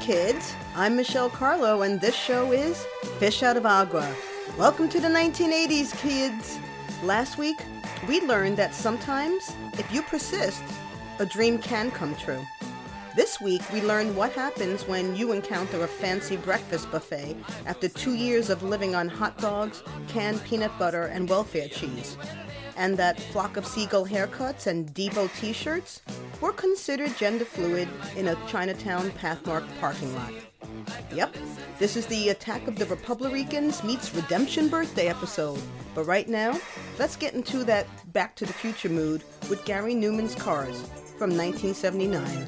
kids. I'm Michelle Carlo, and this show is Fish Out of Agua. Welcome to the 1980s, kids. Last week, we learned that sometimes, if you persist, a dream can come true. This week, we learned what happens when you encounter a fancy breakfast buffet after two years of living on hot dogs, canned peanut butter, and welfare cheese. And that flock of seagull haircuts and Devo t shirts were considered gender fluid in a Chinatown Pathmark parking lot. Yep, this is the Attack of the Republicans meets Redemption birthday episode. But right now, let's get into that Back to the Future mood with Gary Numan's Cars from 1979.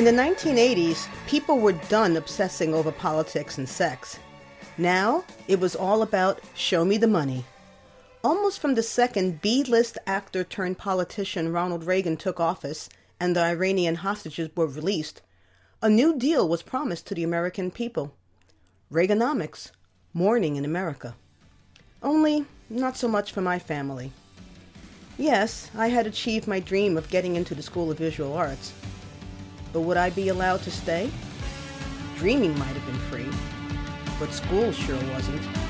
In the 1980s, people were done obsessing over politics and sex. Now, it was all about show me the money. Almost from the second B list actor turned politician Ronald Reagan took office and the Iranian hostages were released, a new deal was promised to the American people Reaganomics, morning in America. Only, not so much for my family. Yes, I had achieved my dream of getting into the School of Visual Arts. But would I be allowed to stay? Dreaming might have been free, but school sure wasn't.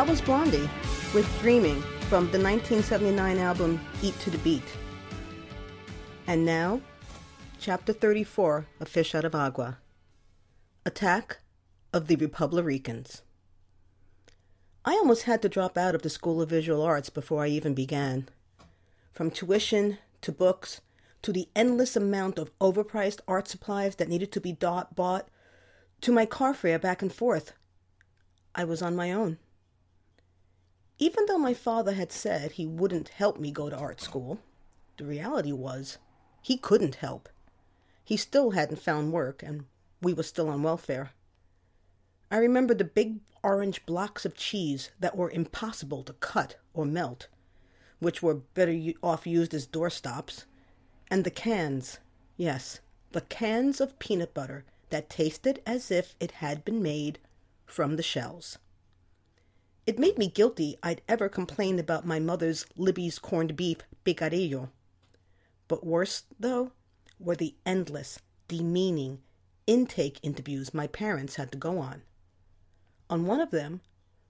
That was Blondie with Dreaming from the 1979 album Eat to the Beat. And now, Chapter 34 of Fish Out of Agua Attack of the Republicans. I almost had to drop out of the School of Visual Arts before I even began. From tuition to books to the endless amount of overpriced art supplies that needed to be bought to my car fare back and forth, I was on my own. Even though my father had said he wouldn't help me go to art school, the reality was he couldn't help. He still hadn't found work, and we were still on welfare. I remember the big orange blocks of cheese that were impossible to cut or melt, which were better off used as doorstops, and the cans, yes, the cans of peanut butter that tasted as if it had been made from the shells. It made me guilty I'd ever complained about my mother's Libby's corned beef picadillo. But worse, though, were the endless, demeaning intake interviews my parents had to go on. On one of them,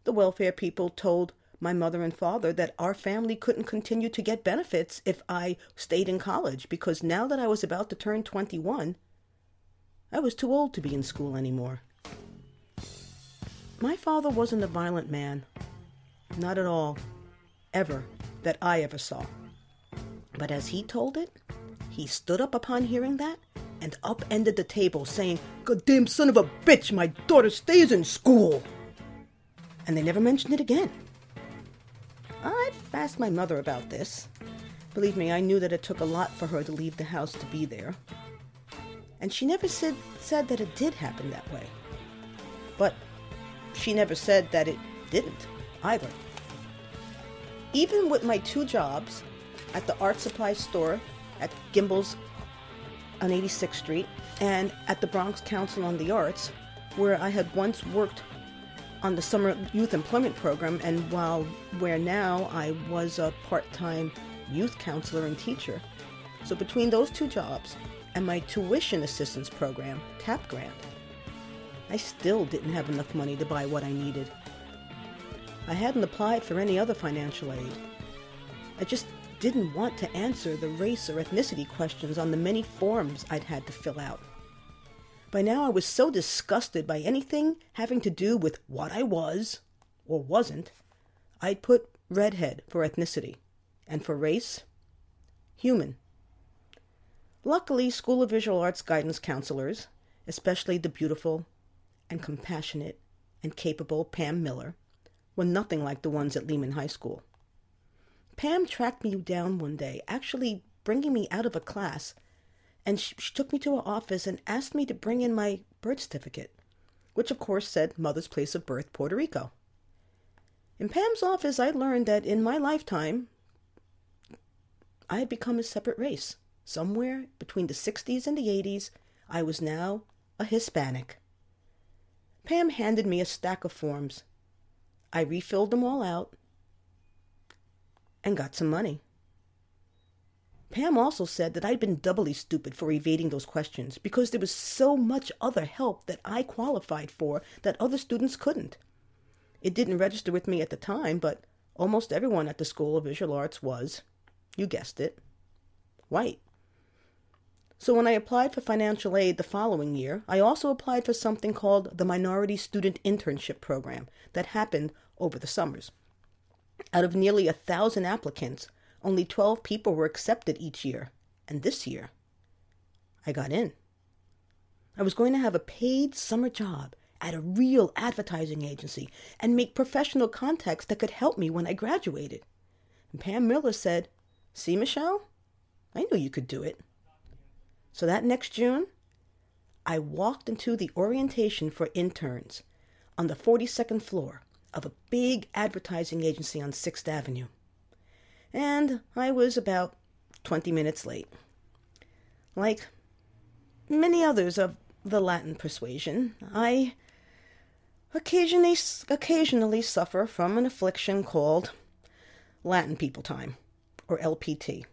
the welfare people told my mother and father that our family couldn't continue to get benefits if I stayed in college because now that I was about to turn 21, I was too old to be in school anymore. My father wasn't a violent man. Not at all. Ever. That I ever saw. But as he told it, he stood up upon hearing that and upended the table, saying, Goddamn son of a bitch, my daughter stays in school. And they never mentioned it again. I've asked my mother about this. Believe me, I knew that it took a lot for her to leave the house to be there. And she never said, said that it did happen that way. But she never said that it didn't either. Even with my two jobs at the art supply store at Gimbel's on 86th Street and at the Bronx Council on the Arts, where I had once worked on the summer youth employment program and while where now I was a part-time youth counselor and teacher. So between those two jobs and my tuition assistance program, TAP grant, I still didn't have enough money to buy what I needed. I hadn't applied for any other financial aid. I just didn't want to answer the race or ethnicity questions on the many forms I'd had to fill out. By now, I was so disgusted by anything having to do with what I was or wasn't, I'd put redhead for ethnicity, and for race, human. Luckily, School of Visual Arts guidance counselors, especially the beautiful and compassionate and capable Pam Miller were nothing like the ones at Lehman High School. Pam tracked me down one day, actually bringing me out of a class, and she, she took me to her office and asked me to bring in my birth certificate, which of course said mother's place of birth, Puerto Rico. In Pam's office, I learned that in my lifetime, I had become a separate race. Somewhere between the 60s and the 80s, I was now a Hispanic. Pam handed me a stack of forms. I refilled them all out and got some money. Pam also said that I'd been doubly stupid for evading those questions because there was so much other help that I qualified for that other students couldn't. It didn't register with me at the time, but almost everyone at the School of Visual Arts was, you guessed it, white. So when I applied for financial aid the following year, I also applied for something called the Minority Student Internship Program that happened over the summers. Out of nearly a thousand applicants, only 12 people were accepted each year, and this year, I got in. I was going to have a paid summer job at a real advertising agency and make professional contacts that could help me when I graduated. And Pam Miller said, See, Michelle, I knew you could do it. So that next June, I walked into the orientation for interns on the 42nd floor of a big advertising agency on 6th Avenue. And I was about 20 minutes late. Like many others of the Latin persuasion, I occasionally, occasionally suffer from an affliction called Latin people time, or LPT.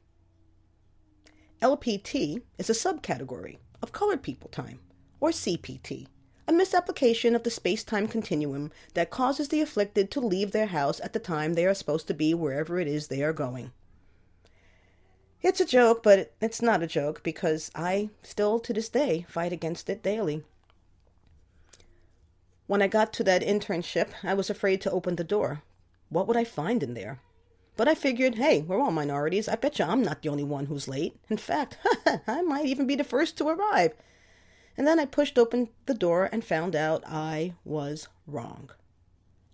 LPT is a subcategory of colored people time, or CPT, a misapplication of the space time continuum that causes the afflicted to leave their house at the time they are supposed to be wherever it is they are going. It's a joke, but it's not a joke because I still to this day fight against it daily. When I got to that internship, I was afraid to open the door. What would I find in there? But I figured, hey, we're all minorities. I bet you I'm not the only one who's late. In fact, I might even be the first to arrive. And then I pushed open the door and found out I was wrong.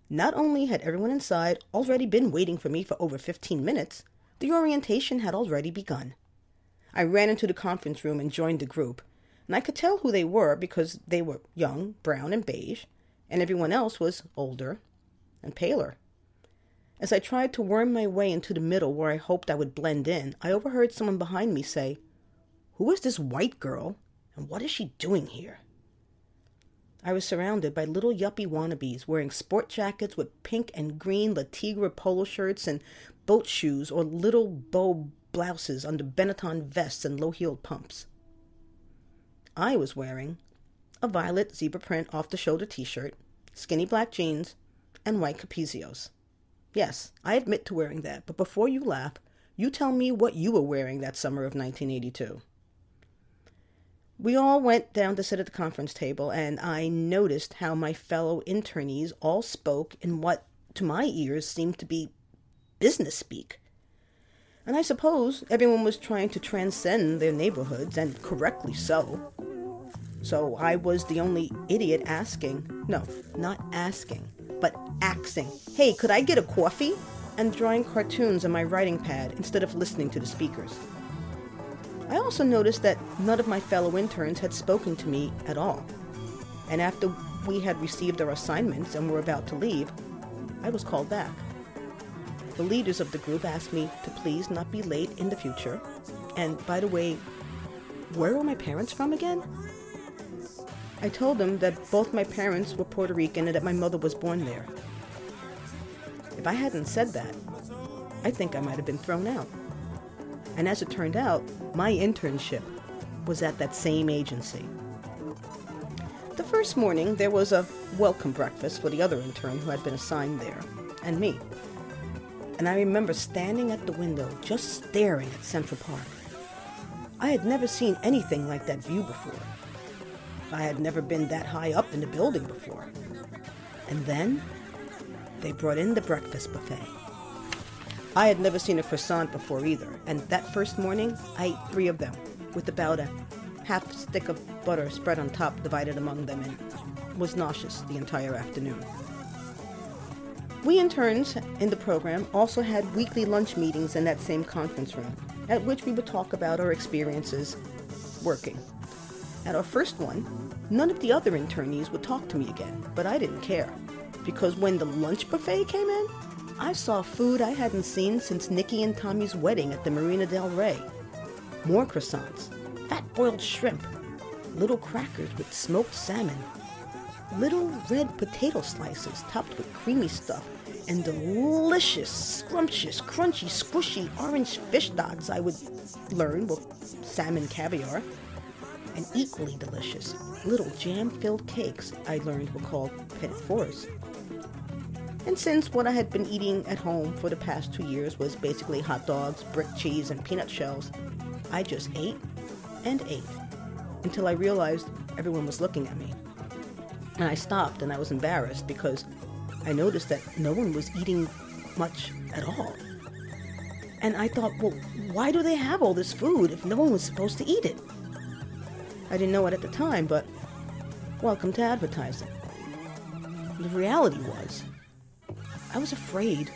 Not only had everyone inside already been waiting for me for over 15 minutes, the orientation had already begun. I ran into the conference room and joined the group, and I could tell who they were because they were young, brown, and beige, and everyone else was older and paler. As I tried to worm my way into the middle where I hoped I would blend in, I overheard someone behind me say, Who is this white girl, and what is she doing here? I was surrounded by little yuppie wannabes wearing sport jackets with pink and green Le Tigre polo shirts and boat shoes or little bow blouses under Benetton vests and low heeled pumps. I was wearing a violet zebra print off the shoulder t shirt, skinny black jeans, and white capezios. Yes, I admit to wearing that, but before you laugh, you tell me what you were wearing that summer of 1982. We all went down to sit at the conference table, and I noticed how my fellow internees all spoke in what, to my ears, seemed to be business speak. And I suppose everyone was trying to transcend their neighborhoods, and correctly so. So I was the only idiot asking, no, not asking, but axing, hey, could I get a coffee? And drawing cartoons on my writing pad instead of listening to the speakers. I also noticed that none of my fellow interns had spoken to me at all. And after we had received our assignments and were about to leave, I was called back. The leaders of the group asked me to please not be late in the future. And by the way, where were my parents from again? I told them that both my parents were Puerto Rican and that my mother was born there. If I hadn't said that, I think I might have been thrown out. And as it turned out, my internship was at that same agency. The first morning, there was a welcome breakfast for the other intern who had been assigned there, and me. And I remember standing at the window, just staring at Central Park. I had never seen anything like that view before. I had never been that high up in the building before. And then they brought in the breakfast buffet. I had never seen a croissant before either, and that first morning I ate three of them, with about a half stick of butter spread on top divided among them, and was nauseous the entire afternoon. We interns in the program also had weekly lunch meetings in that same conference room, at which we would talk about our experiences working. At our first one, none of the other internees would talk to me again, but I didn't care. Because when the lunch buffet came in, I saw food I hadn't seen since Nikki and Tommy's wedding at the Marina del Rey. More croissants, fat boiled shrimp, little crackers with smoked salmon, little red potato slices topped with creamy stuff, and delicious, scrumptious, crunchy, squishy orange fish dots I would learn were salmon caviar and equally delicious little jam filled cakes I learned were called petit fours. And since what I had been eating at home for the past two years was basically hot dogs, brick cheese, and peanut shells, I just ate and ate until I realized everyone was looking at me. And I stopped and I was embarrassed because I noticed that no one was eating much at all. And I thought, well, why do they have all this food if no one was supposed to eat it? I didn't know it at the time, but welcome to advertising. The reality was, I was afraid.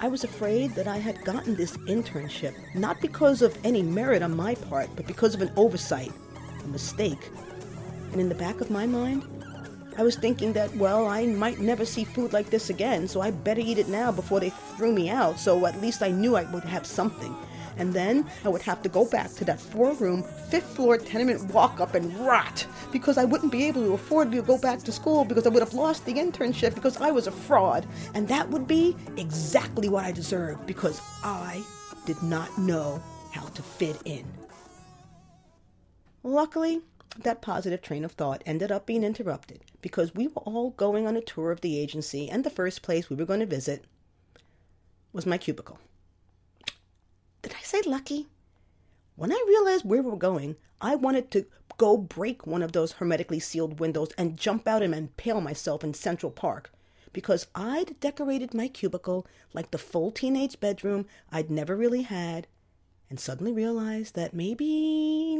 I was afraid that I had gotten this internship not because of any merit on my part, but because of an oversight, a mistake. And in the back of my mind, I was thinking that, well, I might never see food like this again, so I better eat it now before they threw me out, so at least I knew I would have something. And then I would have to go back to that four room, fifth floor tenement walk up and rot because I wouldn't be able to afford to go back to school because I would have lost the internship because I was a fraud. And that would be exactly what I deserved because I did not know how to fit in. Luckily, that positive train of thought ended up being interrupted because we were all going on a tour of the agency, and the first place we were going to visit was my cubicle. Did I say lucky? When I realized where we were going, I wanted to go break one of those hermetically sealed windows and jump out and impale myself in Central Park because I'd decorated my cubicle like the full teenage bedroom I'd never really had and suddenly realized that maybe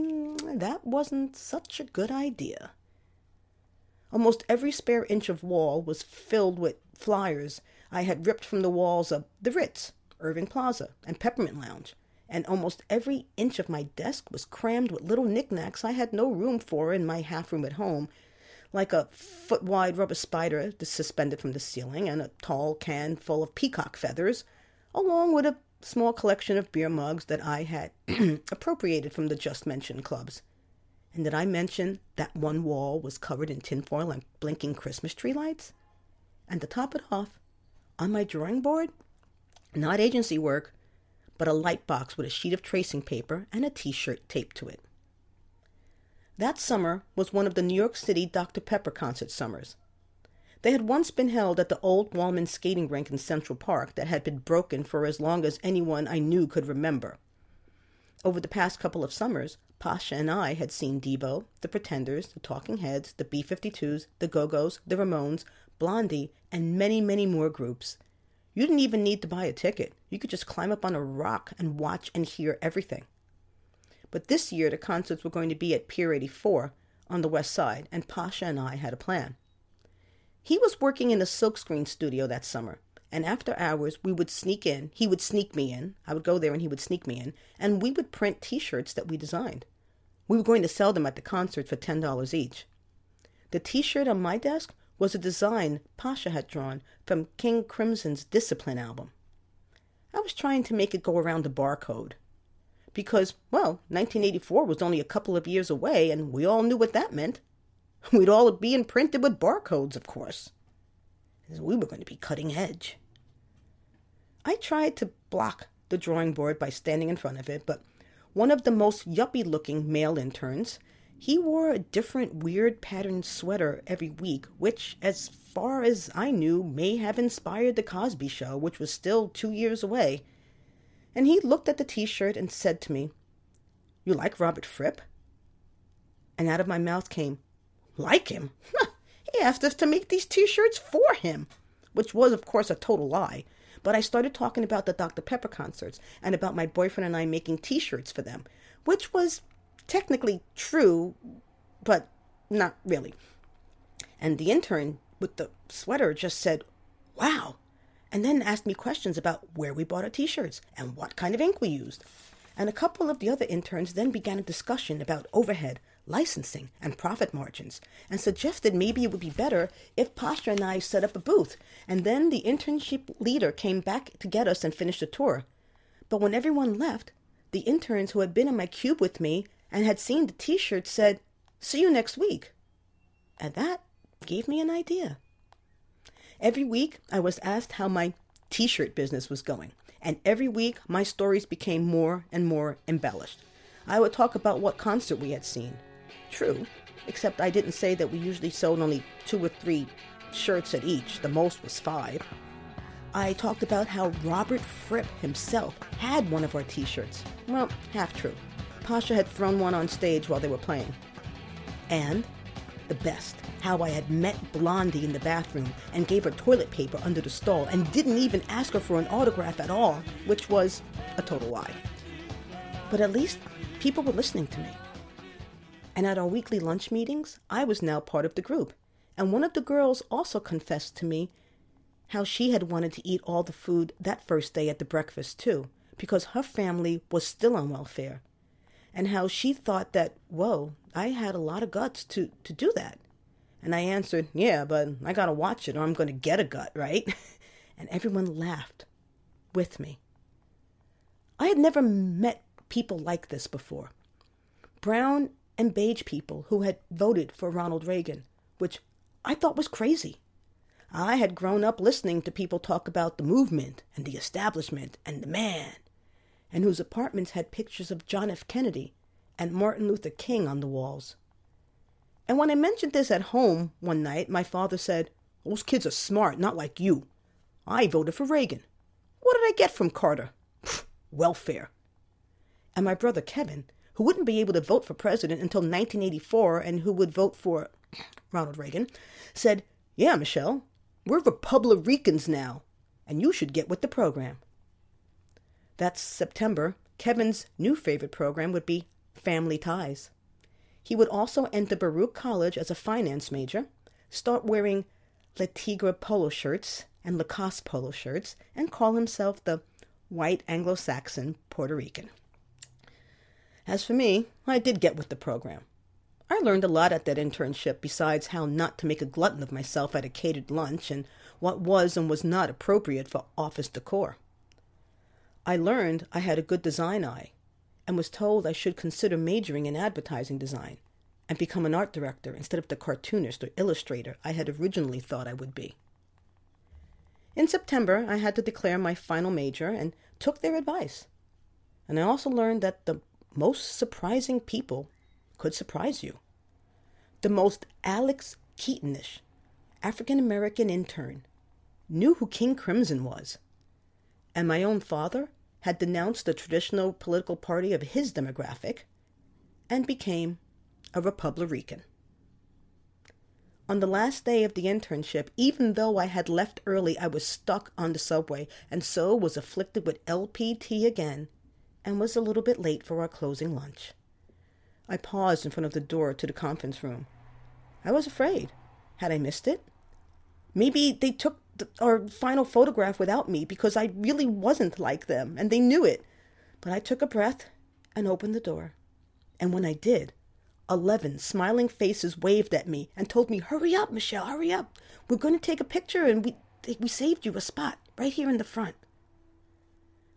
that wasn't such a good idea. Almost every spare inch of wall was filled with flyers I had ripped from the walls of the Ritz, Irving Plaza, and Peppermint Lounge, and almost every inch of my desk was crammed with little knickknacks I had no room for in my half room at home, like a foot wide rubber spider suspended from the ceiling and a tall can full of peacock feathers, along with a small collection of beer mugs that I had appropriated from the just mentioned clubs. And did I mention that one wall was covered in tinfoil and blinking Christmas tree lights? And to top it off, on my drawing board, not agency work, but a light box with a sheet of tracing paper and a t shirt taped to it. That summer was one of the New York City Dr. Pepper concert summers. They had once been held at the old Wollman skating rink in Central Park that had been broken for as long as anyone I knew could remember. Over the past couple of summers, Pasha and I had seen Devo, the Pretenders, the Talking Heads, the B 52s, the Go Go's, the Ramones, Blondie, and many, many more groups. You didn't even need to buy a ticket. You could just climb up on a rock and watch and hear everything. But this year, the concerts were going to be at Pier 84 on the west side, and Pasha and I had a plan. He was working in a silkscreen studio that summer, and after hours we would sneak in. He would sneak me in. I would go there and he would sneak me in, and we would print t shirts that we designed. We were going to sell them at the concert for $10 each. The t shirt on my desk was a design Pasha had drawn from King Crimson's Discipline album. I was trying to make it go around the barcode. Because, well, 1984 was only a couple of years away, and we all knew what that meant. We'd all be imprinted with barcodes, of course. We were going to be cutting edge. I tried to block the drawing board by standing in front of it, but one of the most yuppie looking male interns, he wore a different weird patterned sweater every week, which, as far as I knew, may have inspired the Cosby Show, which was still two years away. And he looked at the t shirt and said to me, You like Robert Fripp? And out of my mouth came, like him? he asked us to make these t shirts for him, which was, of course, a total lie. But I started talking about the Dr. Pepper concerts and about my boyfriend and I making t shirts for them, which was technically true, but not really. And the intern with the sweater just said, Wow, and then asked me questions about where we bought our t shirts and what kind of ink we used. And a couple of the other interns then began a discussion about overhead, licensing, and profit margins, and suggested maybe it would be better if Pasha and I set up a booth, and then the internship leader came back to get us and finish the tour. But when everyone left, the interns who had been in my cube with me and had seen the t shirt said, See you next week. And that gave me an idea. Every week, I was asked how my t shirt business was going, and every week, my stories became more and more embellished. I would talk about what concert we had seen, True, except I didn't say that we usually sold only two or three shirts at each, the most was five. I talked about how Robert Fripp himself had one of our t shirts. Well, half true. Pasha had thrown one on stage while they were playing. And the best, how I had met Blondie in the bathroom and gave her toilet paper under the stall and didn't even ask her for an autograph at all, which was a total lie. But at least people were listening to me. And at our weekly lunch meetings, I was now part of the group. And one of the girls also confessed to me how she had wanted to eat all the food that first day at the breakfast, too, because her family was still on welfare. And how she thought that, whoa, I had a lot of guts to, to do that. And I answered, yeah, but I gotta watch it or I'm gonna get a gut, right? and everyone laughed with me. I had never met people like this before. Brown and beige people who had voted for Ronald Reagan, which I thought was crazy. I had grown up listening to people talk about the movement and the establishment and the man, and whose apartments had pictures of John F. Kennedy and Martin Luther King on the walls. And when I mentioned this at home one night, my father said, Those kids are smart, not like you. I voted for Reagan. What did I get from Carter? Welfare. And my brother Kevin, who wouldn't be able to vote for president until 1984 and who would vote for Ronald Reagan, said, Yeah, Michelle, we're Republicans now, and you should get with the program. That September, Kevin's new favorite program would be Family Ties. He would also enter Baruch College as a finance major, start wearing Le Tigre polo shirts and Lacoste polo shirts, and call himself the white Anglo Saxon Puerto Rican. As for me, I did get with the program. I learned a lot at that internship besides how not to make a glutton of myself at a catered lunch and what was and was not appropriate for office decor. I learned I had a good design eye and was told I should consider majoring in advertising design and become an art director instead of the cartoonist or illustrator I had originally thought I would be. In September, I had to declare my final major and took their advice. And I also learned that the most surprising people could surprise you. The most Alex Keatonish African American intern knew who King Crimson was. And my own father had denounced the traditional political party of his demographic and became a Republican. On the last day of the internship, even though I had left early, I was stuck on the subway and so was afflicted with LPT again and was a little bit late for our closing lunch. I paused in front of the door to the conference room. I was afraid. Had I missed it? Maybe they took our final photograph without me because I really wasn't like them and they knew it. But I took a breath and opened the door. And when I did, eleven smiling faces waved at me and told me, Hurry up, Michelle, hurry up. We're going to take a picture and we, we saved you a spot right here in the front.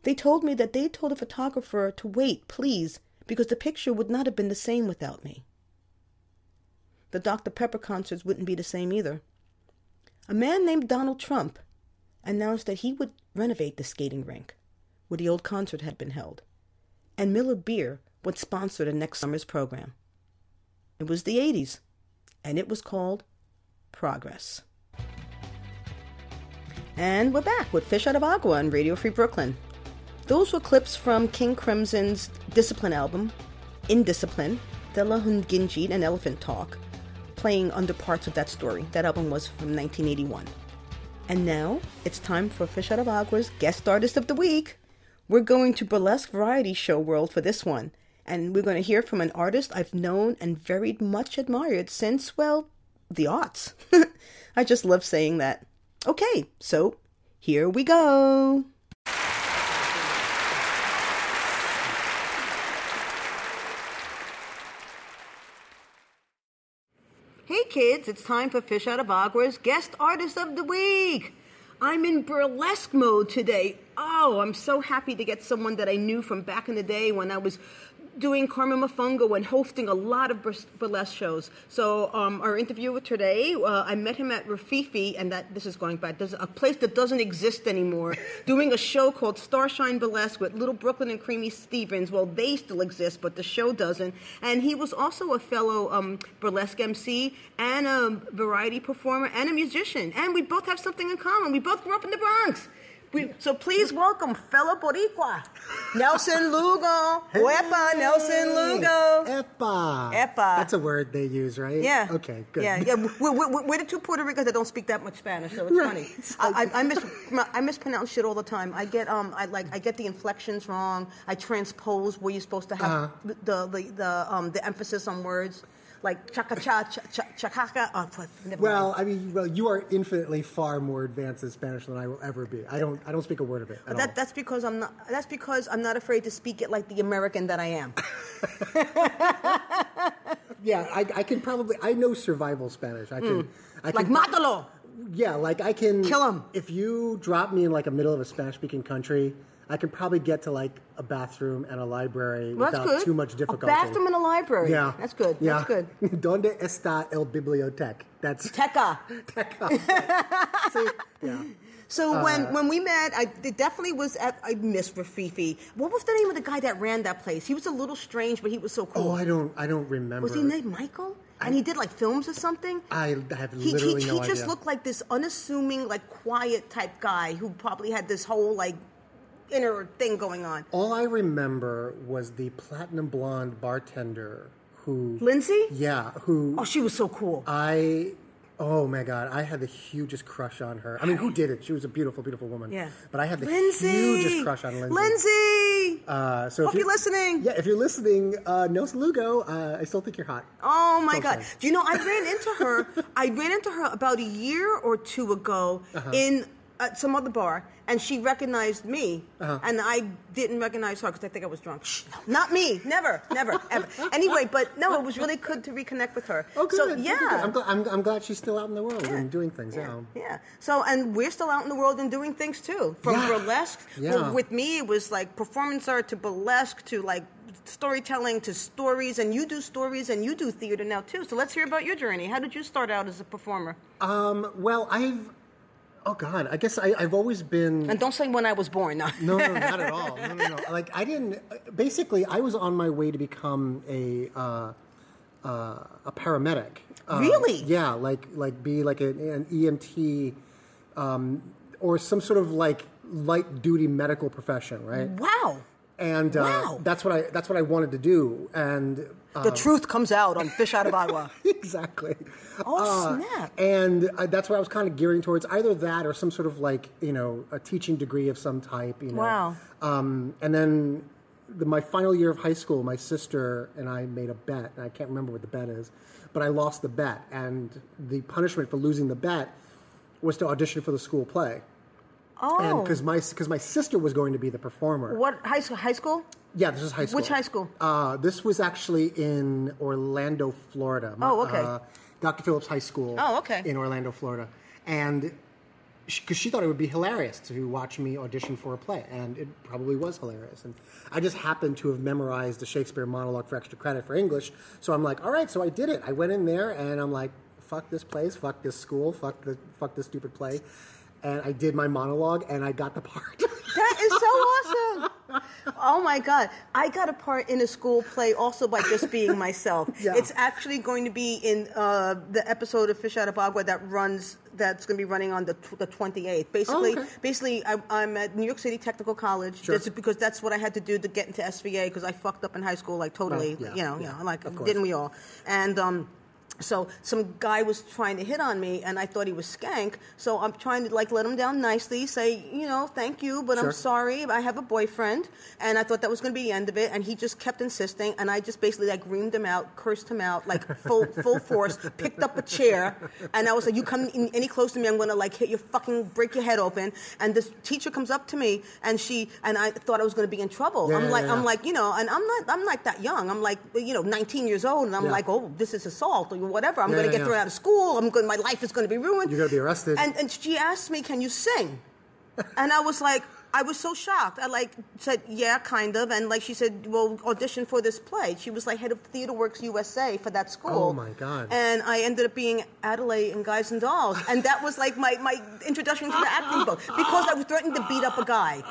They told me that they told the photographer to wait, please, because the picture would not have been the same without me. The Dr. Pepper concerts wouldn't be the same either. A man named Donald Trump announced that he would renovate the skating rink where the old concert had been held, and Miller Beer would sponsor the next summer's program. It was the 80s, and it was called Progress. And we're back with Fish Out of Agua on Radio Free Brooklyn. Those were clips from King Crimson's Discipline album, Indiscipline, Thela Hun Ginjeet, and Elephant Talk, playing under parts of that story. That album was from 1981. And now it's time for Fish Out of Agua's Guest Artist of the Week. We're going to burlesque variety show world for this one, and we're going to hear from an artist I've known and very much admired since, well, the aughts. I just love saying that. Okay, so here we go. Hey kids, it's time for Fish Out of Agua's Guest Artist of the Week. I'm in burlesque mode today. Oh, I'm so happy to get someone that I knew from back in the day when I was doing Carmen Mofongo and hosting a lot of burlesque shows. So um, our with today, uh, I met him at Rififi, and that this is going back. There's a place that doesn't exist anymore, doing a show called Starshine Burlesque with Little Brooklyn and Creamy Stevens. Well, they still exist, but the show doesn't. And he was also a fellow um, burlesque MC and a variety performer and a musician. And we both have something in common. We both grew up in the Bronx. We, so please welcome fellow Boricua, Nelson Lugo. Wepa, Nelson Lugo. Epa. Epa. That's a word they use, right? Yeah. Okay, good. Yeah, yeah. We're, we're, we're the two Puerto Ricans that don't speak that much Spanish, so it's Right. funny. I, I, I, mis- I mispronounce shit all the time. I get um, I like I get the inflections wrong. I transpose where you're supposed to have Uh-huh. the, the the um the emphasis on words. Like chaka cha cha cha chakaka. Oh, Well, mind. I mean, well, you are infinitely far more advanced in Spanish than I will ever be. I don't, I don't speak a word of it. At that, all. that's because I'm not. That's because I'm not afraid to speak it like the American that I am. Yeah, I, I can probably. I know survival Spanish. I can. I Hmm. Like can, mátalo. Yeah, like I can Kill 'em. If you drop me in like a middle of a Spanish-speaking country, I can probably get to like a bathroom and a library Well, without too much difficulty. A bathroom and a library. Yeah, that's good. Yeah, That's good. Donde está el biblioteca? That's Teca. See? yeah. So Uh, when, when we met, I it definitely was at I miss Rififi. What was the name of the guy that ran that place? He was a little strange, but he was so cool. Oh, I don't. I don't remember. was he named Michael? And he did like films or something. I have He, literally he, no he idea. just looked like this unassuming, like quiet type guy who probably had this whole like inner thing going on. All I remember was the platinum blonde bartender who. Lindsay? Yeah, who Oh, she was so cool. I. Oh my god, I had the hugest crush on her. I mean, who did it? She was a beautiful, beautiful woman. yeah. But I had the Lindsay! hugest crush on Lindsay. Lindsay! Uh, so Hope if you're listening. Yeah, if you're listening, uh, Nelson Lugo, uh, I still think you're hot. Oh my So God! Do you know I ran into her? I ran into her about a year or two ago Uh-huh. in uh, some other bar, and she recognized me, Uh-huh. and I didn't recognize her because I think I was drunk. Shh, no, not me, never, never, ever. Anyway, but no, it was really good to reconnect with her. Oh, good. So good, good, yeah, good. I'm, gl- I'm, I'm glad she's still out in the world and doing things. Yeah. Yeah. So, and we're still out in the world and doing things too. From Yeah. burlesque, Yeah. well, with me, it was like performance art to burlesque to like storytelling to stories. And you do stories and you do theater now too. So let's hear about your journey. How did you start out as a performer? Um, well, I've. Oh God, I guess I, I've always been. And don't say when I was born. No. No, no, not at all. No, no, no. Like I didn't. Basically, I was on my way to become a uh, uh, a paramedic. Um, Really? Yeah, like like be like an, an EMT um, or some sort of like light duty medical profession, right? Wow. And uh, Wow. that's what I that's what I wanted to do. And uh, The truth comes out on Fish Out of Agua. exactly. Oh, Uh, snap. And uh, that's what I was kind of gearing towards, either that or some sort of like you know a teaching degree of some type. You know. Wow. Um, and then the, my final year of high school, my sister and I made a bet. And I can't remember what the bet is, but I lost the bet, and the punishment for losing the bet was to audition for the school play. And Oh. because my because my sister was going to be the performer. What high school? High school? Yeah, this is high school. Which high school? Uh, this was actually in Orlando, Florida. Oh, okay. Uh, Dr. Phillips High School. Oh, okay. In Orlando, Florida, and because she, thought it would be hilarious to watch me audition for a play, and it probably was hilarious. And I just happened to have memorized the Shakespeare monologue for extra credit for English, so I'm like, all right, so I did it. I went in there, and I'm like, fuck this place, fuck this school, fuck the fuck this stupid play. And I did my monologue, and I got the part. That is so awesome. Oh my God. I got a part in a school play also by just being myself. Yeah. It's actually going to be in uh, the episode of Fish Out of Agua that runs, that's going to be running on the, tw- the 28th. Basically, okay. basically I, I'm at New York City Technical College Sure. That's because that's what I had to do to get into SVA because I fucked up in high school, like totally, Right, yeah, you know, yeah, you know, like, didn't we all? And, um, so some guy was trying to hit on me, and I thought he was skank. So I'm trying to like let him down nicely, say, you know, thank you, but Sure. I'm sorry. I have a boyfriend, and I thought that was going to be the end of it. And he just kept insisting, and I just basically like reamed him out, cursed him out, like full full force. Picked up a chair, and I was like, "You come in any close to me, I'm going to like hit your fucking break your head open." And this teacher comes up to me, and she and I thought I was going to be in trouble. Yeah, I'm yeah, like, yeah. I'm like, you know, and I'm not I'm not that young. I'm like, you know, 19 years old, and I'm like, oh, this is assault or whatever. I'm Yeah, going to yeah, get yeah. thrown out of school. I'm going. My life is going to be ruined. You're gonna be arrested. And and she asked me, "Can you sing?" and I was like, I was so shocked. I like said, "Yeah, kind of." And like she said, "Well, audition for this play." She was like head of Theater Works USA for that school. Oh, my God. And I ended up being Adelaide in Guys and Dolls, and that was like my my introduction to the acting book because I was threatening to beat up a guy.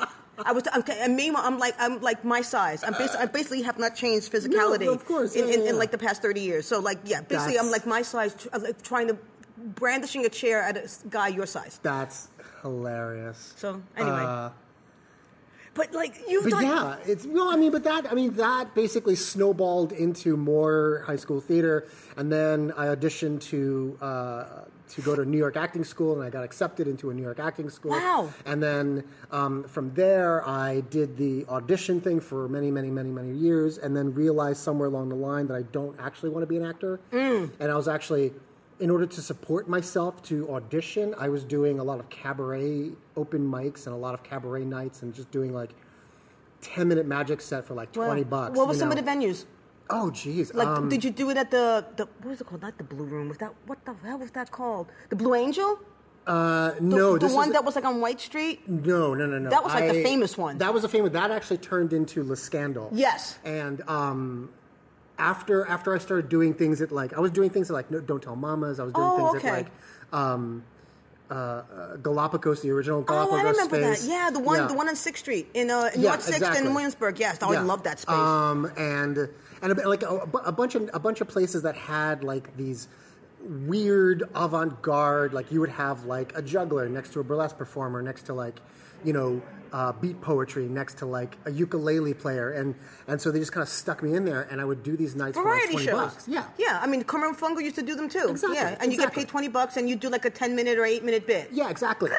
I was, okay, and meanwhile, I'm like, I'm like my size. I'm basically, I basically have not changed physicality No, of course. in, Yeah, in, yeah, in like the past 30 years. So like, yeah, basically, I'm like my size, like trying to brandishing a chair at a guy your size. That's hilarious. So anyway, Uh, but like you've But done. yeah, it's well. I mean, but that I mean that basically snowballed into more high school theater, and then I auditioned to uh, to go to New York acting school, and I got accepted into a New York acting school. Wow. And then um, from there, I did the audition thing for many, many, many, many years, and then realized somewhere along the line that I don't actually want to be an actor, Mm. and I was actually. In order to support myself to audition, I was doing a lot of cabaret open mics and a lot of cabaret nights and just doing like 10 minute magic set for like 20 bucks. What were some of the venues? Oh, geez. Like, um, did you do it at the, the what was it called? Not the Blue Room. Was that what the hell was that called? The Blue Angel? uh, The, no, the one is, that was like on White Street. no, no, no, no. That was like the famous one. That was a famous. That actually turned into Le Scandal. Yes. And um, after after I started doing things at like I was doing things at like no, Don't Tell Mamas. I was doing Oh, things okay. at like um, uh, uh, Galapagos, the original Oh, Galapagos I remember space. that. Yeah, the one, Yeah. the one on Sixth Street in uh, Yeah, North Sixth exactly. in Williamsburg. Yes, oh, I Yeah. love that space. Um, and and a, like a, a bunch of a bunch of places that had like these weird avant-garde. Like you would have like a juggler next to a burlesque performer, next to like you know uh, beat poetry, next to like a ukulele player, and and so they just kind of stuck me in there, and I would do these nights Variety for like shows. twenty bucks. Yeah. yeah. I mean, and Fungo used to do them too. Exactly, Yeah, and you get paid twenty bucks, and you do like a ten minute or eight minute bit. Yeah, exactly.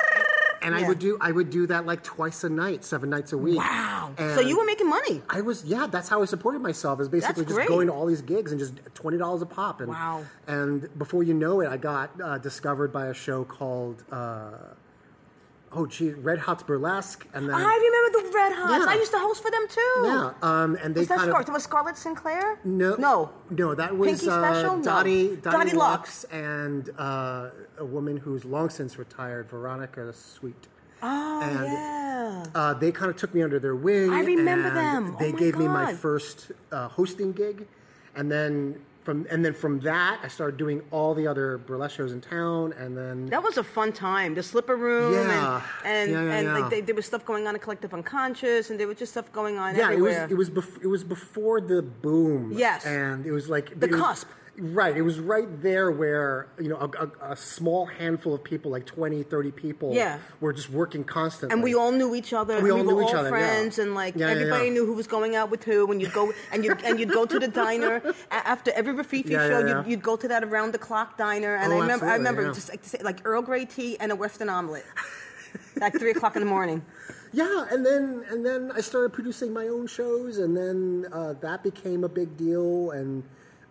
And I would do I would do that like twice a night, seven nights a week. Wow. And so you were making money. I was yeah, that's how I supported myself. Is basically just going to all these gigs and just twenty dollars a pop. And, Wow. And before you know it, I got uh, discovered by a show called uh, oh gee, Red Hot's Burlesque, and then I remember the Red Hots. Yeah. I used to host for them too. yeah, um, and they Was that kind Scar- of was Scarlett Sinclair? no No. no that was Pinky uh, Special? No. Dottie Dottie Dottie Lux. Lux and uh, a woman who's long since retired, Veronica Sweet. Oh And- yeah. Uh, they kind of took me under their wing. I remember and them. Oh They my gave me my first uh, hosting gig, and then from and then from that, I started doing all the other burlesque shows in town, and then That was a fun time. The slipper room Yeah. and and, Yeah, yeah, and yeah. like they, there was stuff going on in Collective Unconscious, and there was just stuff going on yeah, it was it was bef- it was before the boom. Yes. and it was like The it was- cusp. Right, it was right there where you know a, a, a small handful of people, like 20, 30 people, Yeah. were just working constantly. and we all knew each other. We and all we knew were each all other, yeah. friends, and like Yeah, yeah, everybody yeah. knew who was going out with who. And you'd go and you and you'd go to the diner after every Rififi Yeah, show. yeah, yeah. You'd, you'd go to that around the clock diner, and Oh, I remember I remember yeah. just like, to say, like Earl Grey tea and a Western omelet, like three o'clock in the morning. Yeah, and then and then I started producing my own shows, and then uh, that became a big deal, and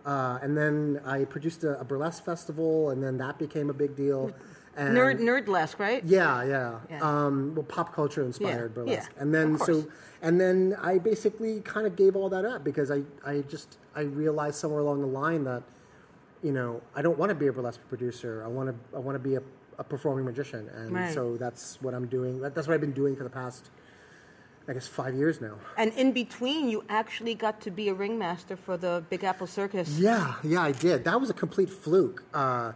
uh, and then I produced a, a burlesque festival, and then that became a big deal. And Nerd nerdlesque, right? Yeah, yeah. Yeah. Um, well, pop culture inspired Yeah, burlesque, yeah, and then so and then I basically kind of gave all that up because I I just I realized somewhere along the line that you know I don't want to be a burlesque producer. I want to I want to be a, a performing magician, and Right. so that's what I'm doing. That's what I've been doing for the past I guess five years now. And in between, you actually got to be a ringmaster for the Big Apple Circus. Yeah, yeah, I did. That was a complete fluke. Uh,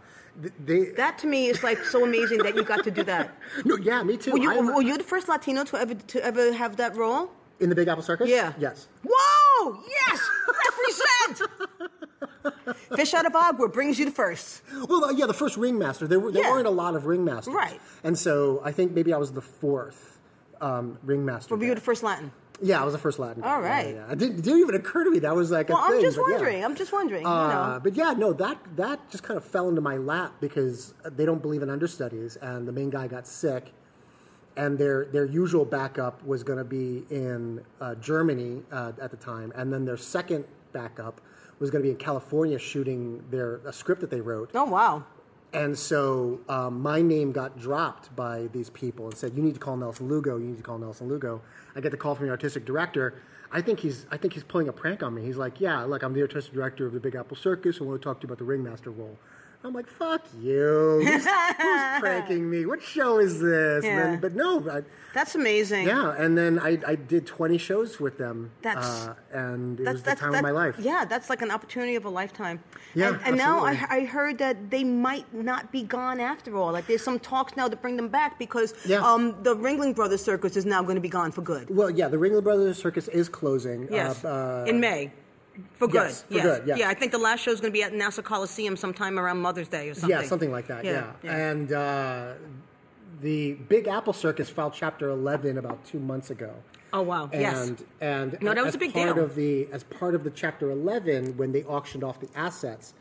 they, That to me is like so amazing that you got to do that. no, yeah, me too. Were you, were you the first Latino to ever to ever have that role? in the Big Apple Circus? Yeah. Yes. Whoa! Yes! Represent! Fish out of Agua brings you to first. Well, uh, yeah, the first ringmaster. There, were, there Yeah. weren't a lot of ringmasters. Right. And so I think maybe I was the fourth um, ringmaster. Were you the first Latin? Yeah, I was the first Latin. All Yeah, right. Yeah, yeah. It didn't, it didn't even occur to me that was like a Well, thing. I'm just yeah. wondering. I'm just wondering. you Uh, know. but yeah, no, that that just kind of fell into my lap because they don't believe in understudies, and the main guy got sick, and their their usual backup was going to be in uh, Germany uh, at the time, and then their second backup was going to be in California shooting their a script that they wrote. Oh wow. And so um, my name got dropped by these people and said, "You need to call Nelson Lugo. You need to call Nelson Lugo." I get the call from the artistic director. I think he's I think he's pulling a prank on me. He's like, "Yeah, look, I'm the artistic director of the Big Apple Circus. I want to talk to you about the ringmaster role." I'm like, "Fuck you! Who's, who's pranking me? What show is this?" Yeah. then, but no, I, That's amazing. yeah. And then I, I did 20 shows with them, That's- uh, and it That's, was the time of my life. Yeah, that's like an opportunity of a lifetime. Yeah, and, and now I. I heard that they might not be gone after all. Like there's some talks now to bring them back because Yeah. um, the Ringling Brothers Circus is now going to be gone for good. Well, yeah, the Ringling Brothers Circus is closing. Yes, Uh, uh, in May. For good. yes, for good, yeah. I think the last show is going to be at Nassau Coliseum sometime around Mother's Day or something. Yeah, something like that. Yeah, Yeah, yeah. and uh, the Big Apple Circus filed Chapter 11 about two months ago. Oh, wow. And Yes. and No, that was a big part deal. of the as part of the Chapter 11 when they auctioned off the assets,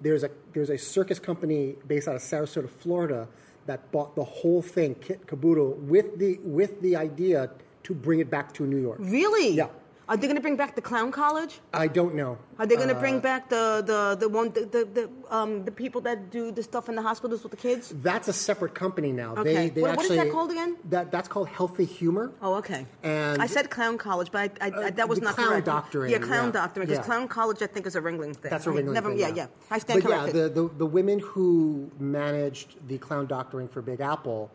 there's a there's a circus company based out of Sarasota, Florida, that bought the whole thing kit caboodle with the with the idea to bring it back to New York. Really? Yeah. Are they going to bring back the clown college? I don't know. Are they going to Uh, bring back the the the one the the, the um the people that do the stuff in the hospitals with the kids? That's a separate company now. Okay. They, they What- what is that called again? That that's called Healthy Humor. Oh, okay. And- I said clown college, but I, I, I, Uh, that was the not clown correct. doctoring, Yeah, clown yeah. doctoring. Because Yeah. clown college, I think, is a Ringling thing. That's a? Ringling Never, thing. yeah, yeah. I stand but corrected. yeah, the, the the women who managed the clown doctoring for Big Apple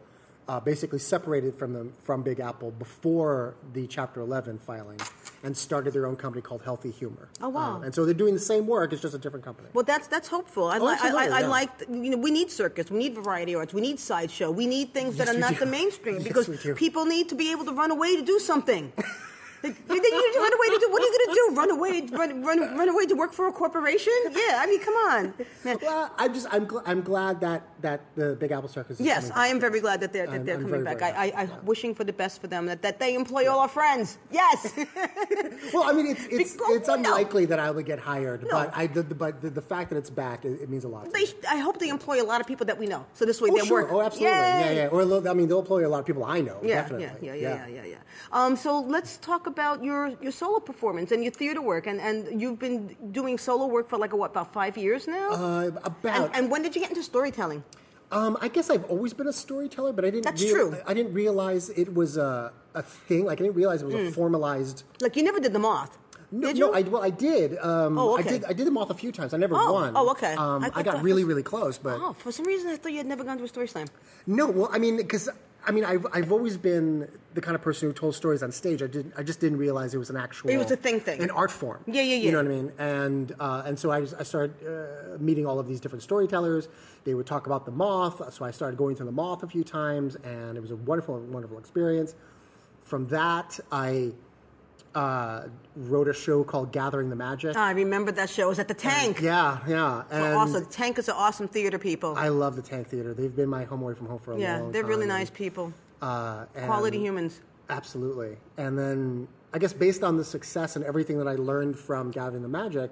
uh, basically separated from them from Big Apple before the Chapter 11 filing, and started their own company called Healthy Humor. Oh, wow. Um, and so they're doing the same work. It's just a different company. Well, that's that's hopeful. I, Oh, li- I, I, I like you know we need circus, we need variety arts, we need sideshow, we need things that are not do. the mainstream Yes, because people need to be able to run away to do something. Like, think you run away to do what are you going to do? Run away, run, run, run away to work for a corporation? Yeah, I mean, come on, man. Well, I'm just I'm, gl- I'm glad that that the Big Apple Circus is Yes, I am very glad that they're that they're I'm coming very, back. very I, I, happy. I'm wishing for the best for them. That, that they employ all our friends. Yes. Well, I mean, it's it's, Because- it's no. unlikely that I would get hired, No. but I the, the, but the, the fact that it's back, it, it means a lot. to they, me. I hope they employ a lot of people that we know. So this way Oh, their sure. work. Oh, absolutely. Yeah, Yay! yeah. Or I mean, they'll employ a lot of people I know. Yeah, definitely. yeah, yeah, yeah, yeah, yeah, yeah. Um, so let's talk about your, your solo performance and your theater work, and, and you've been doing solo work for like a, what about five years now? Uh, about. and, and when did you get into storytelling? um, I guess I've always been a storyteller, but I didn't. That's real- true. I didn't realize it was a a thing. Like I didn't realize it was Hmm. a formalized. Like you never did the moth, No, did you? no, I, well, I did. Um, Oh, I did. I did the moth a few times. I never Oh, won. oh, okay. Um, I I, got really, was- really close, but oh, for some reason I thought you had never gone to a story slam. No, well, I mean, because I mean, I've I've always been the kind of person who told stories on stage. I didn't. I just didn't realize it was an actual. It was a thing thing. An art form. Yeah, yeah, yeah. You know what I mean? And uh, and so I just, I started uh, meeting all of these different storytellers. They would talk about the moth, so I started going to the moth a few times, and it was a wonderful, wonderful experience. From that, I uh, wrote a show called Gathering the Magic. I remember that show. It was at the Tank. yeah, yeah. And also, the Tank is an awesome theater, people. I love the Tank Theater. They've been my home away from home for a long time. yeah, they're really nice people. Uh, Quality humans. Absolutely. And then I guess based on the success and everything that I learned from Gathering the Magic,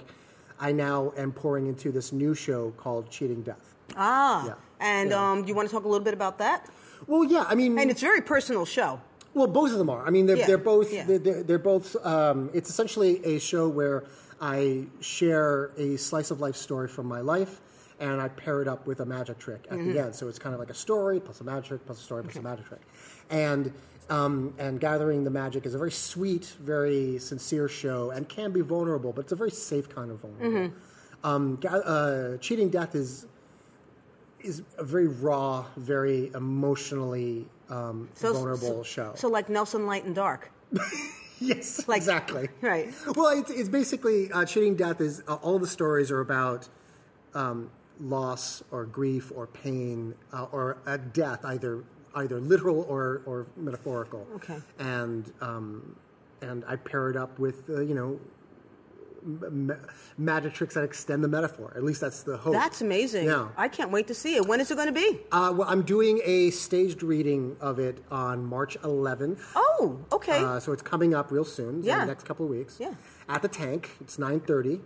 I now am pouring into this new show called Cheating Death. Ah, Yeah, and yeah. um, you want to talk a little bit about that? Well, yeah, I mean, And it's a very personal show. Well, both of them are. I mean, they're, Yeah, they're both. yeah. They're, they're, both. Um, it's essentially a show where I share a slice of life story from my life, and I pair it up with a magic trick at Mm-hmm. the end. So it's kind of like a story plus a magic trick plus a story plus a magic trick, and. Um, and gathering the magic is a very sweet, very sincere show, and can be vulnerable, but it's a very safe kind of vulnerable. Mm-hmm. Um, uh, cheating death is is a very raw, very emotionally um, So- vulnerable so, show. So like Nelson Light and Dark. yes, Like- exactly. Right. Well, it's, it's basically uh, cheating death is uh, all the stories are about um, loss or grief or pain uh, or a death, either either literal or, or metaphorical. Okay. And um, and I pair it up with uh, you know. Magic tricks that extend the metaphor. At least that's the hope. That's amazing. Yeah. I can't wait to see it. When is it going to be? Uh, well, I'm doing a staged reading of it on March 11th. Oh, okay. Uh, so it's coming up real soon. so Yeah. In the next couple of weeks. Yeah. At the tank. It's 9:30.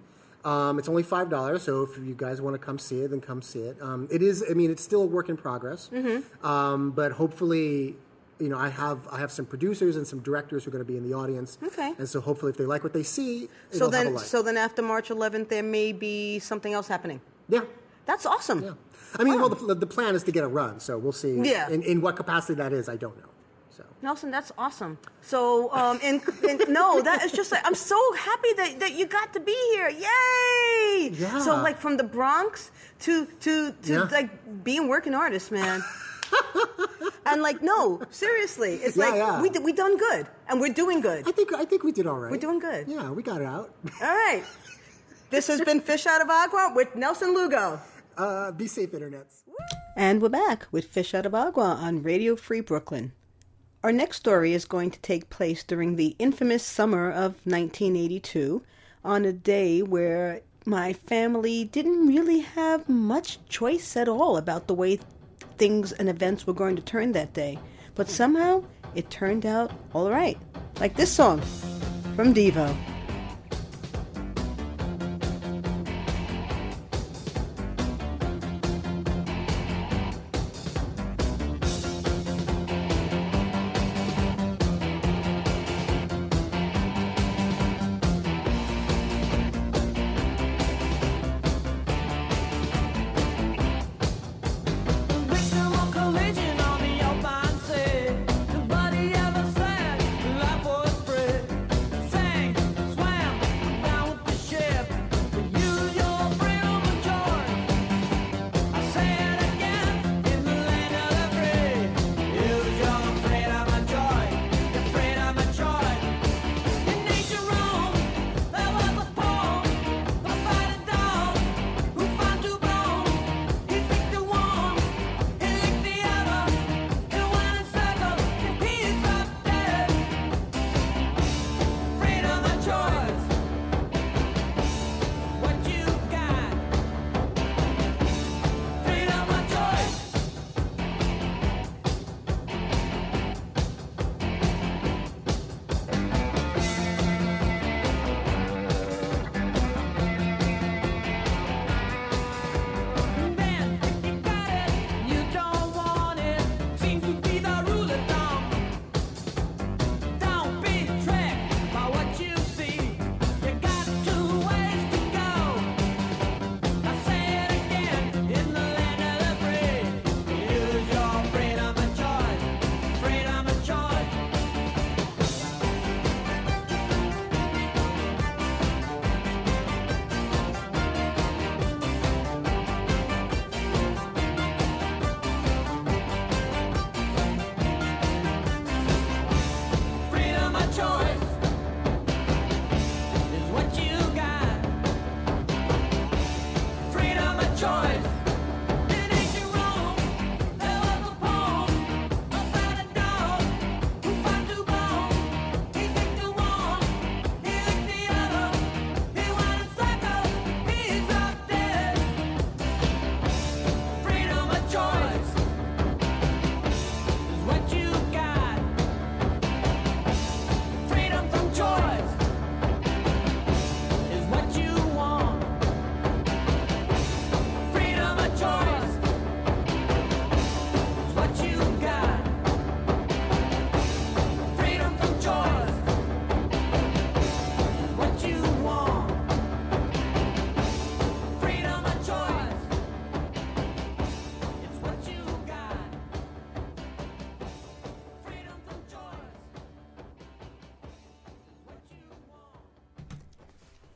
Um, it's only five dollars. So if you guys want to come see it, then come see it. Um, it is. I mean, it's still a work in progress. Mm-hmm. Um, but hopefully, you know, I have I have some producers and some directors who are going to be in the audience. Okay. And so hopefully, if they like what they see, so it'll have a then, so then after March 11th, there may be something else happening. yeah. That's awesome. Yeah. I mean, well, the, the plan is to get a run, so we'll see. Yeah. In, in what capacity that is, I don't know. So. Nelson, that's awesome. So, um, and, and no, that is just like I'm so happy that, that you got to be here. Yay! Yeah. So, like from the Bronx to to to Yeah. like being working artist, man. and like, no, seriously, it's Yeah, like yeah. we we done good, and we're doing good. I think I think we did all right. We're doing good. Yeah, we got it out. All right. This has been Fish Out of Agua with Nelson Lugo. Uh, be safe, internets. And we're back with Fish Out of Agua on Radio Free Brooklyn. Our next story is going to take place during the infamous summer of 1982 on a day where my family didn't really have much choice at all about the way things and events were going to turn that day. But somehow it turned out all right. Like this song from Devo.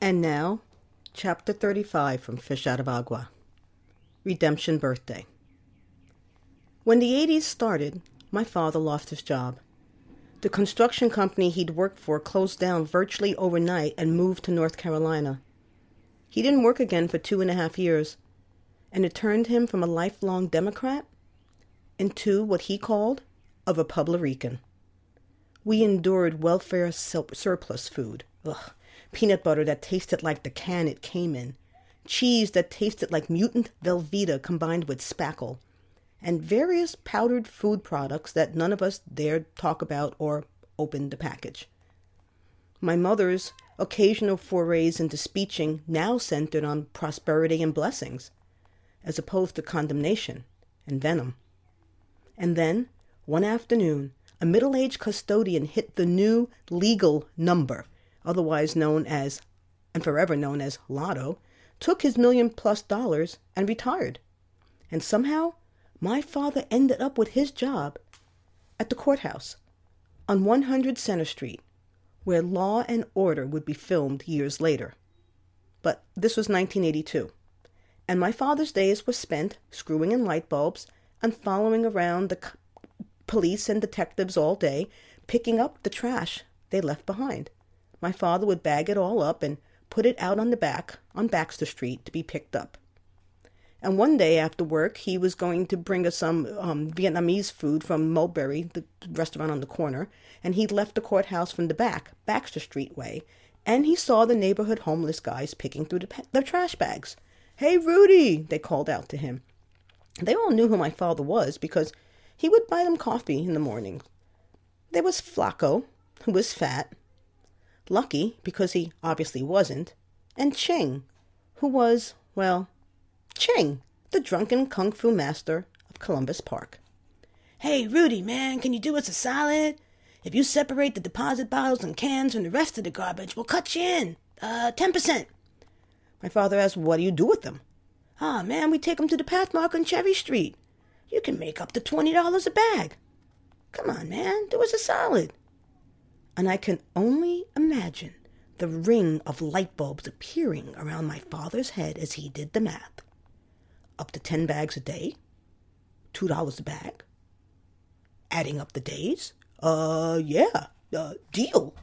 And now, chapter 35 from Fish Out of Agua Redemption Birthday. When the 80s started, my father lost his job. The construction company he'd worked for closed down virtually overnight and moved to North Carolina. He didn't work again for two and a half years, and it turned him from a lifelong Democrat into what he called of a Republican. We endured welfare surplus food. Ugh. Peanut butter that tasted like the can it came in. Cheese that tasted like mutant Velveeta combined with spackle. And various powdered food products that none of us dared talk about or open the package. My mother's occasional forays into speeching now centered on prosperity and blessings, as opposed to condemnation and venom. And then, one afternoon, a middle aged custodian hit the new legal number, otherwise known as, and forever known as Lotto, took his million plus dollars, and retired. And somehow, my father ended up with his job at the courthouse on 100 Center Street, where Law and Order would be filmed years later. But this was 1982, and my father's days were spent screwing in light bulbs and following around the police and detectives all day, picking up the trash they left behind. My father would bag it all up and put it out on the back on Baxter Street to be picked up. And one day after work, he was going to bring us some um, Vietnamese food from Mulberry, the restaurant on the corner, and he left the courthouse from the back, Baxter Street way, and he saw the neighborhood homeless guys picking through the, the trash bags. Hey, Rudy, they called out to him. They all knew who my father was because he would buy them coffee in the morning. There was Flacco, who was fat, Lucky, because he obviously wasn't, and Ching, who was, well, Ching, the drunken kung fu master of Columbus Park. Hey, Rudy, man, can you do us a solid? If you separate the deposit bottles and cans from the rest of the garbage, we'll cut you in. Uh, 10%. My father asked, What do you do with them? Ah, man, we take take 'em to the Pathmark on Cherry Street. You can make up to $20 a bag. Come on, man, do us a solid. And I can only imagine the ring of light bulbs appearing around my father's head as he did the math. Up to 10 bags a day? $2 a bag? Adding up the days? Uh, yeah, uh, deal.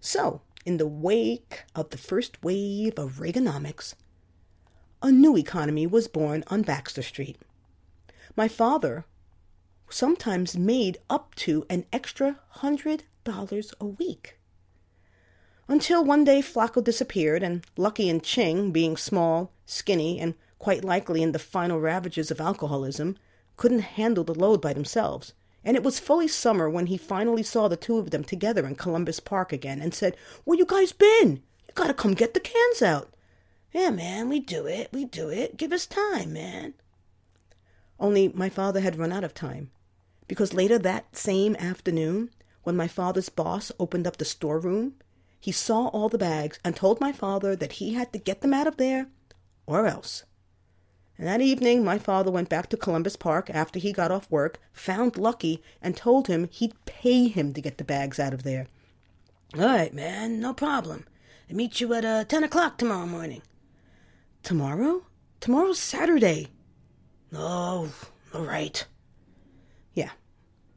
So, in the wake of the first wave of Reaganomics, a new economy was born on Baxter Street. My father sometimes made up to an extra hundred dollars a week. Until one day Flacco disappeared, and Lucky and Ching, being small, skinny, and quite likely in the final ravages of alcoholism, couldn't handle the load by themselves. And it was fully summer when he finally saw the two of them together in Columbus Park again and said, Where you guys been? You gotta come get the cans out. Yeah, man, we do it. We do it. Give us time, man. Only my father had run out of time. Because later that same afternoon, when my father's boss opened up the storeroom, he saw all the bags and told my father that he had to get them out of there or else. And that evening, my father went back to Columbus Park after he got off work, found Lucky, and told him he'd pay him to get the bags out of there. All right, man, no problem. I meet you at uh, 10 o'clock tomorrow morning. Tomorrow? Tomorrow's Saturday. Oh, all right.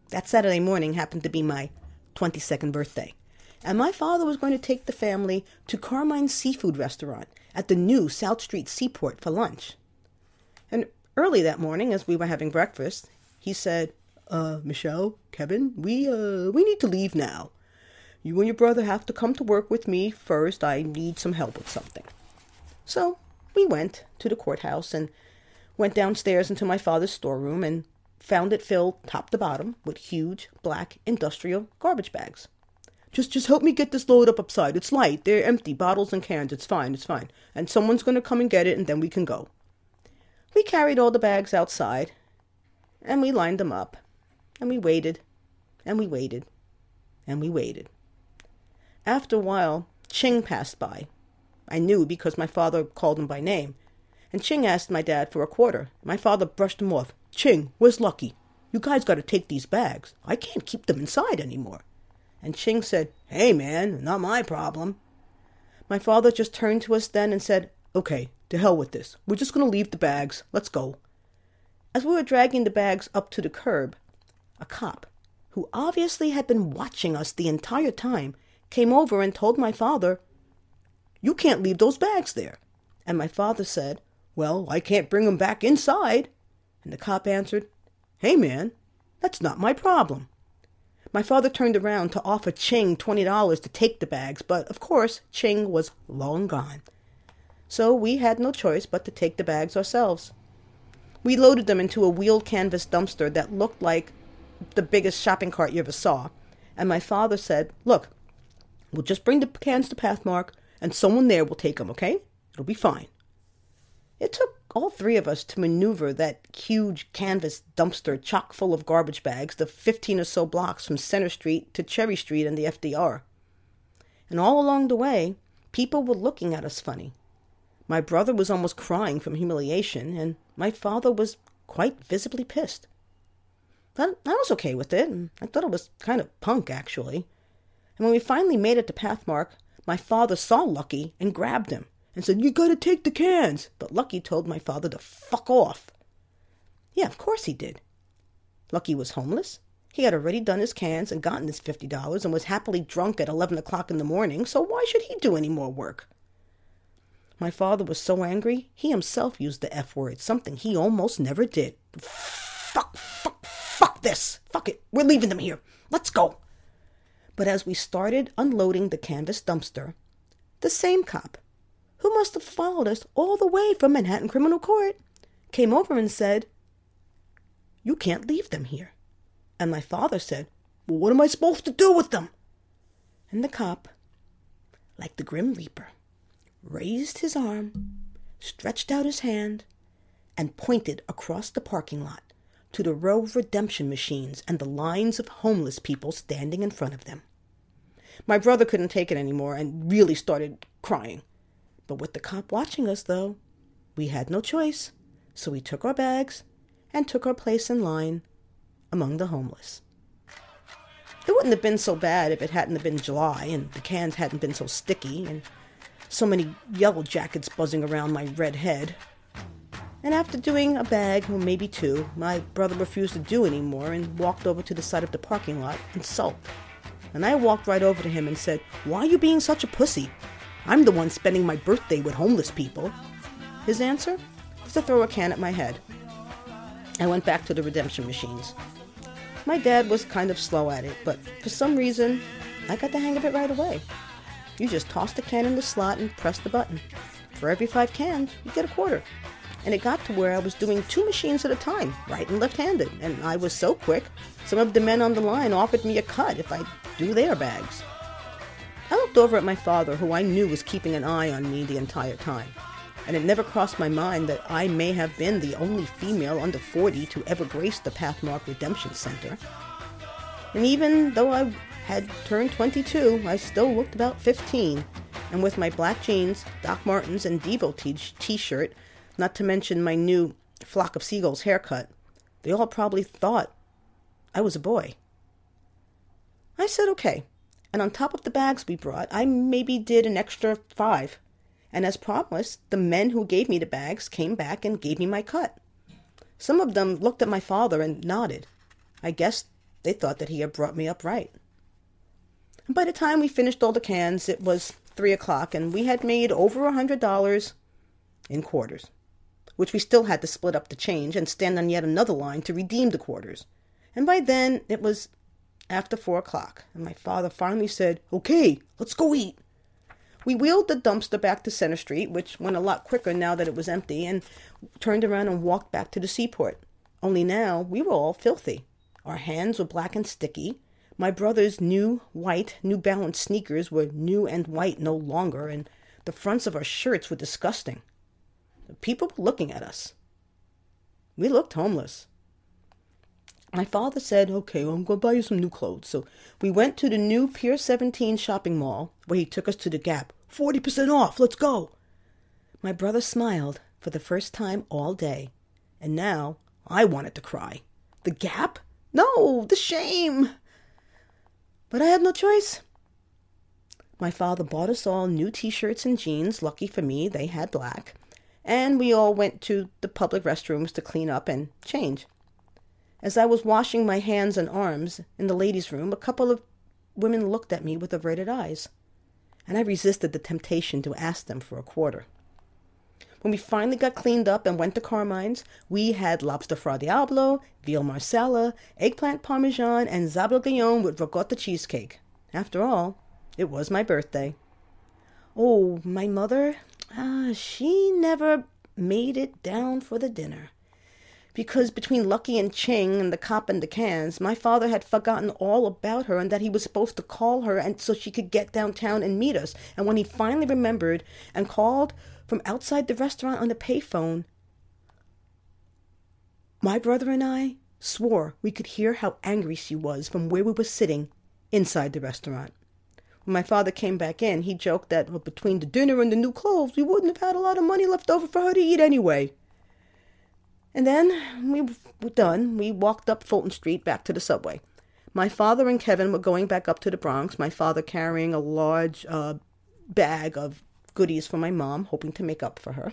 That Saturday morning happened to be my 22nd birthday. And my father was going to take the family to Carmine's Seafood Restaurant at the new South Street Seaport for lunch. And early that morning, as we were having breakfast, he said, Uh, Michelle, Kevin, we, uh, we need to leave now. You and your brother have to come to work with me first. I need some help with something. So we went to the courthouse and went downstairs into my father's storeroom and found it filled top to bottom with huge black industrial garbage bags. Just just help me get this load up upside. It's light. They're empty bottles and cans. It's fine. It's fine. And someone's going to come and get it and then we can go. We carried all the bags outside and we lined them up and we waited and we waited and we waited. After a while, Ching passed by. I knew because my father called him by name. And Ching asked my dad for a quarter. My father brushed him off. Ching, where's Lucky? You guys got to take these bags. I can't keep them inside anymore. And Ching said, Hey, man, not my problem. My father just turned to us then and said, Okay, to hell with this. We're just going to leave the bags. Let's go. As we were dragging the bags up to the curb, a cop, who obviously had been watching us the entire time, came over and told my father, You can't leave those bags there. And my father said, Well, I can't bring 'em back inside. And the cop answered, Hey, man, that's not my problem. My father turned around to offer Ching $20 to take the bags, but of course, Ching was long gone. So we had no choice but to take the bags ourselves. We loaded them into a wheeled canvas dumpster that looked like the biggest shopping cart you ever saw. And my father said, Look, we'll just bring the cans to Pathmark, and someone there will take them, okay? It'll be fine. It took all three of us to maneuver that huge canvas dumpster chock full of garbage bags the 15 or so blocks from Center Street to Cherry Street and the FDR. And all along the way, people were looking at us funny. My brother was almost crying from humiliation, and my father was quite visibly pissed. But I was okay with it, and I thought it was kind of punk, actually. And when we finally made it to Pathmark, my father saw Lucky and grabbed him and said, You gotta take the cans. But Lucky told my father to fuck off. Yeah, of course he did. Lucky was homeless. He had already done his cans and gotten his $50 and was happily drunk at 11 o'clock in the morning, so why should he do any more work? My father was so angry, he himself used the F word, something he almost never did. Fuck, fuck, fuck this. Fuck it. We're leaving them here. Let's go. But as we started unloading the canvas dumpster, the same cop, who must have followed us all the way from Manhattan Criminal Court, came over and said, You can't leave them here. And my father said, Well, what am I supposed to do with them? And the cop, like the Grim Reaper, raised his arm, stretched out his hand, and pointed across the parking lot to the row of redemption machines and the lines of homeless people standing in front of them. My brother couldn't take it anymore and really started crying. But with the cop watching us, though, we had no choice, so we took our bags and took our place in line among the homeless. It wouldn't have been so bad if it hadn't been July and the cans hadn't been so sticky and so many yellow jackets buzzing around my red head. And after doing a bag, or maybe two, my brother refused to do any more and walked over to the side of the parking lot and sulked. And I walked right over to him and said, Why are you being such a pussy? I'm the one spending my birthday with homeless people. His answer was to throw a can at my head. I went back to the redemption machines. My dad was kind of slow at it, but for some reason, I got the hang of it right away. You just toss the can in the slot and press the button. For every five cans, you get a quarter. And it got to where I was doing two machines at a time, right and left handed. And I was so quick, some of the men on the line offered me a cut if I'd do their bags. I looked over at my father, who I knew was keeping an eye on me the entire time. And it never crossed my mind that I may have been the only female under 40 to ever grace the Pathmark Redemption Center. And even though I had turned 22, I still looked about 15. And with my black jeans, Doc Martens, and Devo t shirt, not to mention my new Flock of Seagulls haircut, they all probably thought I was a boy. I said okay, and on top of the bags we brought, I maybe did an extra five. And as promised, the men who gave me the bags came back and gave me my cut. Some of them looked at my father and nodded. I guess they thought that he had brought me up right. And by the time we finished all the cans, it was three o'clock, and we had made over a hundred dollars in quarters, which we still had to split up the change and stand on yet another line to redeem the quarters. And by then it was after four o'clock, and my father finally said, Okay, let's go eat. We wheeled the dumpster back to Center Street, which went a lot quicker now that it was empty, and turned around and walked back to the seaport. Only now we were all filthy. Our hands were black and sticky. My brother's new white New Balance sneakers were new and white no longer, and the fronts of our shirts were disgusting. The people were looking at us. We looked homeless. My father said, Okay, well, I'm going to buy you some new clothes. So we went to the new Pier 17 shopping mall where he took us to the Gap. 40% off, let's go. My brother smiled for the first time all day, and now I wanted to cry. The Gap? No, the shame! But I had no choice. My father bought us all new t shirts and jeans. Lucky for me, they had black. And we all went to the public restrooms to clean up and change. As I was washing my hands and arms in the ladies' room, a couple of women looked at me with averted eyes, and I resisted the temptation to ask them for a quarter. When we finally got cleaned up and went to Carmine's, we had lobster fra diablo, veal marsala, eggplant parmesan, and zabaglione with ricotta cheesecake. After all, it was my birthday. Oh, my mother, ah, she never made it down for the dinner because between Lucky and Ching and the cop and the cans, my father had forgotten all about her and that he was supposed to call her and so she could get downtown and meet us. And when he finally remembered and called from outside the restaurant on the payphone, my brother and I swore we could hear how angry she was from where we were sitting inside the restaurant. When my father came back in, he joked that well, between the dinner and the new clothes, we wouldn't have had a lot of money left over for her to eat anyway. And then we were done. We walked up Fulton Street back to the subway. My father and Kevin were going back up to the Bronx, my father carrying a large uh, bag of goodies for my mom, hoping to make up for her.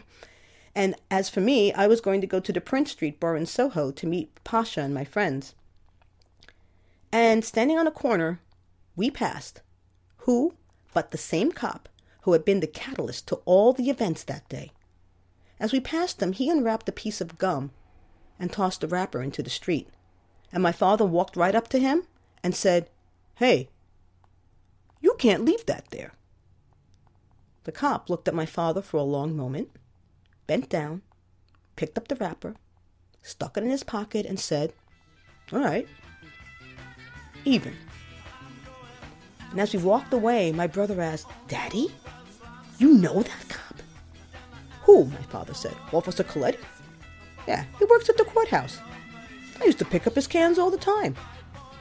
And as for me, I was going to go to the Prince Street bar in Soho to meet Pasha and my friends. And standing on a corner, we passed who but the same cop who had been the catalyst to all the events that day. As we passed him, he unwrapped a piece of gum and tossed the wrapper into the street. And my father walked right up to him and said, Hey, you can't leave that there. The cop looked at my father for a long moment, bent down, picked up the wrapper, stuck it in his pocket, and said, All right. Even. And as we walked away, my brother asked, Daddy, you know that cop? Who? My father said. Officer Coletti? Yeah, he works at the courthouse. I used to pick up his cans all the time.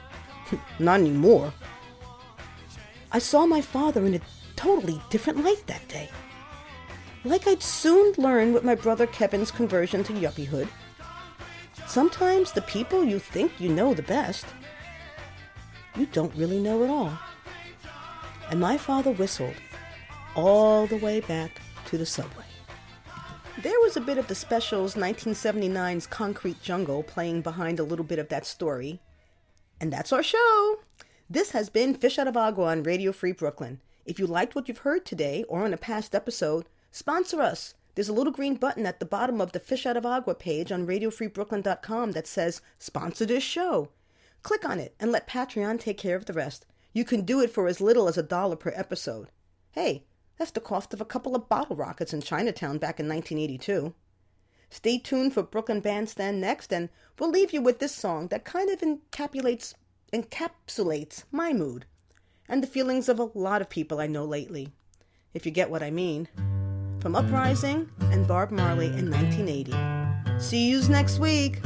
Not anymore. I saw my father in a totally different light that day. Like I'd soon learn with my brother Kevin's conversion to yuppiehood. Sometimes the people you think you know the best, you don't really know at all. And my father whistled all the way back to the subway. There was a bit of the Specials 1979's Concrete Jungle playing behind a little bit of that story. And that's our show. This has been Fish Out of Agua on Radio Free Brooklyn. If you liked what you've heard today or on a past episode, sponsor us. There's a little green button at the bottom of the Fish Out of Agua page on radiofreebrooklyn.com that says Sponsor this show. Click on it and let Patreon take care of the rest. You can do it for as little as a dollar per episode. Hey, that's the cost of a couple of bottle rockets in Chinatown back in 1982. Stay tuned for Brooklyn Bandstand next, and we'll leave you with this song that kind of encapsulates, encapsulates my mood and the feelings of a lot of people I know lately, if you get what I mean. From Uprising and Bob Marley in 1980. See yous next week.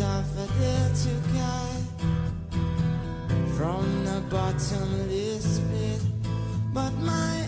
They took I from the bottomless pit, but my